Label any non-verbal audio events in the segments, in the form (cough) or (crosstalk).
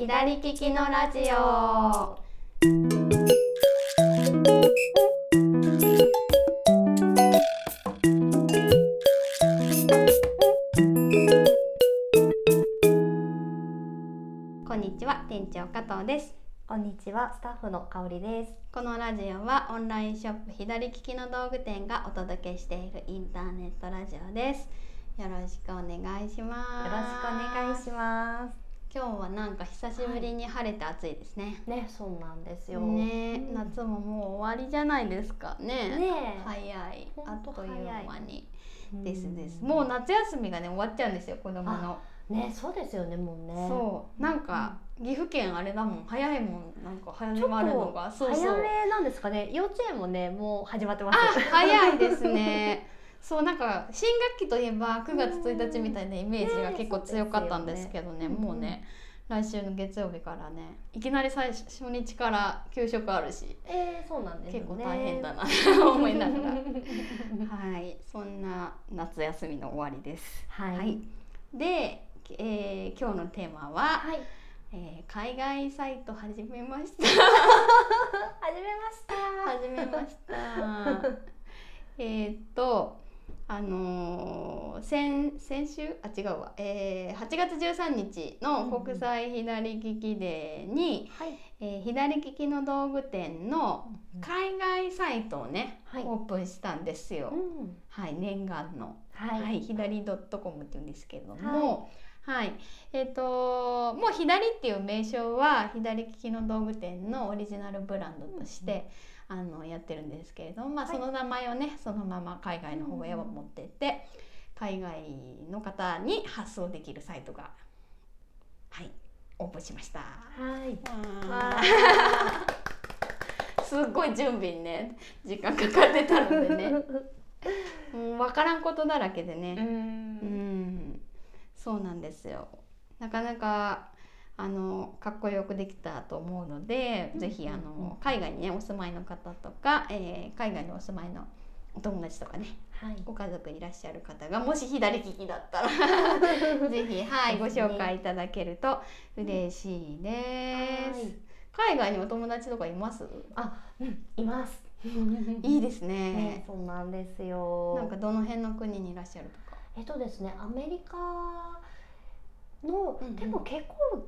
左利きのラジオ。こんにちは店長加藤です。こんにちは、スタッフの香りです。このラジオはオンラインショップ左利きの道具店がお届けしているインターネットラジオです。よろしくお願いします。よろしくお願いしま今日はなんか久しぶりに晴れて暑いですね、す。ね、そうなんですよ。ねうん。夏ももう終わりじゃないですか。ねね。早い。ほあっんと早いという間にうんです。ですもう夏休みがね終わっちゃうんですよ子供の。ね、そうですよね、もうね。そう。なんか岐阜県あれだもん。早いもん。なんか始ちょっまるのが。とそうそう。早めなんですかね。幼稚園もね、もう始まってます。あ早いですね (laughs) そうなんか新学期といえば9月1日みたいなイメージが結構強かったんですけどね,、ねもうね来週の月曜日からねいきなり最初初日から給食あるしえー、そうなんですよね。結構大変だなと (laughs) 思いながらはいそんな夏休みの終わりです。はい。はいで、えー今日のテーマは、はい。えー海外サイト (laughs) 始めました。始めました。始めました。えーっとあのー先先週？あ違うわ、えー、8月13日の国際左利きデーに、はい。えー左利きの道具店の海外サイトをね、はい。オープンしたんですよ。うん。はい、念願の、は。はいい、左ドットコムって言うんですけれども、はい、えっ、ともう左っていう名称は左利きの道具店のオリジナルブランドとして、あのやってるんですけれども、まあ、はいその名前をねそのまま海外の方へは持ってって、海外の方に発送できるサイトがはいオープンしました。はい。すっごい準備にね時間かかってたのでねもう分からんことだらけでね、う。うんん、そうなんですよ。なかなかあのかっこよくできたと思うので、うんぜひあうんの海外にねお住まいの方とか、えー海外にお住まいのお友達とかねはい。ご家族いらっしゃる方がもし左利きだったら (laughs) ぜひはいご紹介いただけると嬉しいです。海外にお友達とかいます？あ、うん、います。(laughs) いいですねね。(laughs) そうなんですよ。なんかどの辺の国にいらっしゃるとか？えっとですね、アメリカの、うんうんでも結構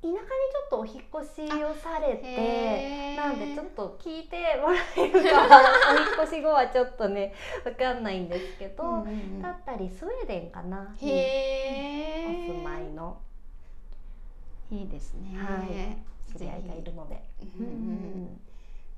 田舎にちょっとお引っ越しをされて、なんでちょっと聞いてもらえるかはお引っ越し後はちょっとね (laughs) わかんないんですけど、うんうんうんだったりスウェーデンかなにへおえ。住まいのいいですね。はい知り合いがいるので。うんうん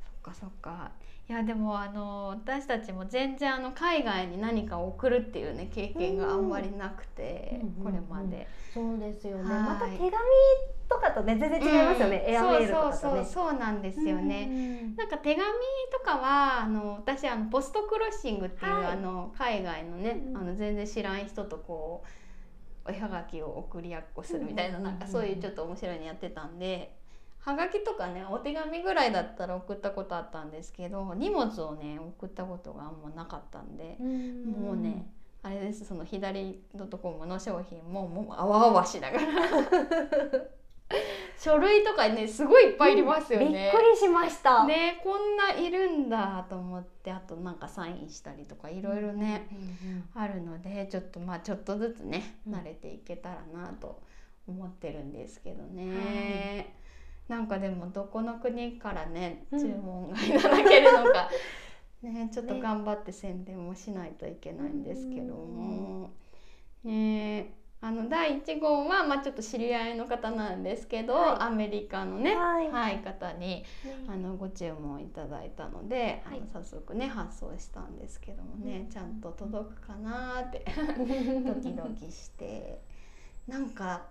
そっかそっか。いやでもあの私たちも全然あの海外に何かを送るっていうね経験があんまりなくて、うんこれまで。そうですよね。はいまた手紙とかとね全然違いますよね。エアメールとかとね。そうそうそうそうなんですよね。ね。なんか手紙とかはあの私あのポストクロッシングっていう、はいあの海外のね、うんうんあの全然知らん人とこうおはがきを送りやっこするみたいな,、うんうんうんうんなんかそういうちょっと面白いのやってたんではがきとかねお手紙ぐらいだったら送ったことあったんですけど荷物をね送ったことがあんまなかったんで、もうねあれですその左ドットコムの商品ももうあわあわしながら (laughs) 書類とかねすごいいっぱいいりますよね。びっくりしました。ねこんないるんだと思ってあとなんかサインしたりとかいろいろね、あるのでちょっとまあちょっとずつねうん。慣れていけたらなと思ってるんですけどね、なんかでもどこの国からねうん。注文がいただけるのか、(laughs) ねちょっと頑張って宣伝もしないといけないんですけども、ねあの第1号は、まあ、ちょっと知り合いの方なんですけど、はい。アメリカのね、はい。はい、方にあねのご注文いただいたので、はい。あの早速ね発送したんですけどもね、うん。ちゃんと届くかなーってドキドキして。なんか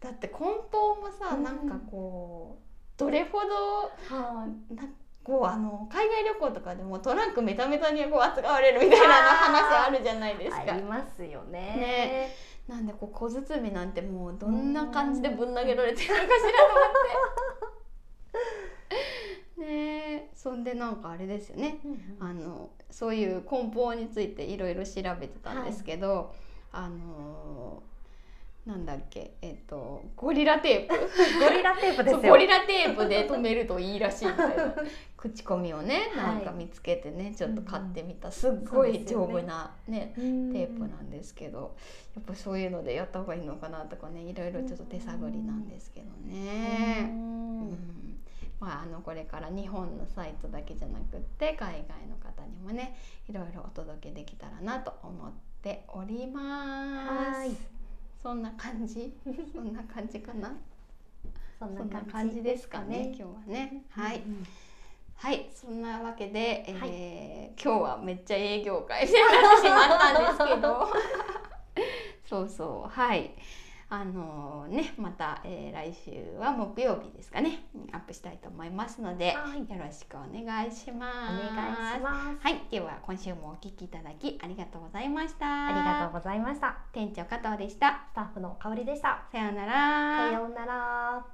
だって梱包もさ、うん。なんかこうどれほどはい。なこうあの海外旅行とかでもトランクメタメタにこう扱われるみたいなの話あるじゃないですか。あ。りますよね。ねなんでこう小包みなんてもうどんな感じでぶん投げられてるのかしらと思って。ねえそんでなんかあれですよねうんうんあのそういう梱包についていろいろ調べてたんですけど、あのなんだっけ？えっとゴリラテープ？(laughs) ゴリラテープですよ。ゴリラテープで止めるといいらしいみたいな。(laughs) 口コミをねなんか見つけてね、ちょっと買ってみた。すっごい丈夫なねテテープなんですけどやっぱそういうのでやった方がいいのかなとかねいろいろちょっと手探りなんですけどね。うん。まあ、あのこれから日本のサイトだけじゃなくって海外の方にもねいろいろお届けできたらなと思っております。はいそんな感じ (laughs) そんな感じかなそんな感じですかね今日はね。はい、うんはい、そんなわけで、えーはい。今日はめっちゃ営業会でなってしまったんですけど。(laughs) そうそう。はいあのねまた、えー、来週は木曜日ですかねアップしたいと思いますので、はい、よろしくお願いします。お願いします。はい。では今週もお聞きいただきありがとうございました。ありがとうございました。店長加藤でした。スタッフの香りでした。さようなら。さようなら。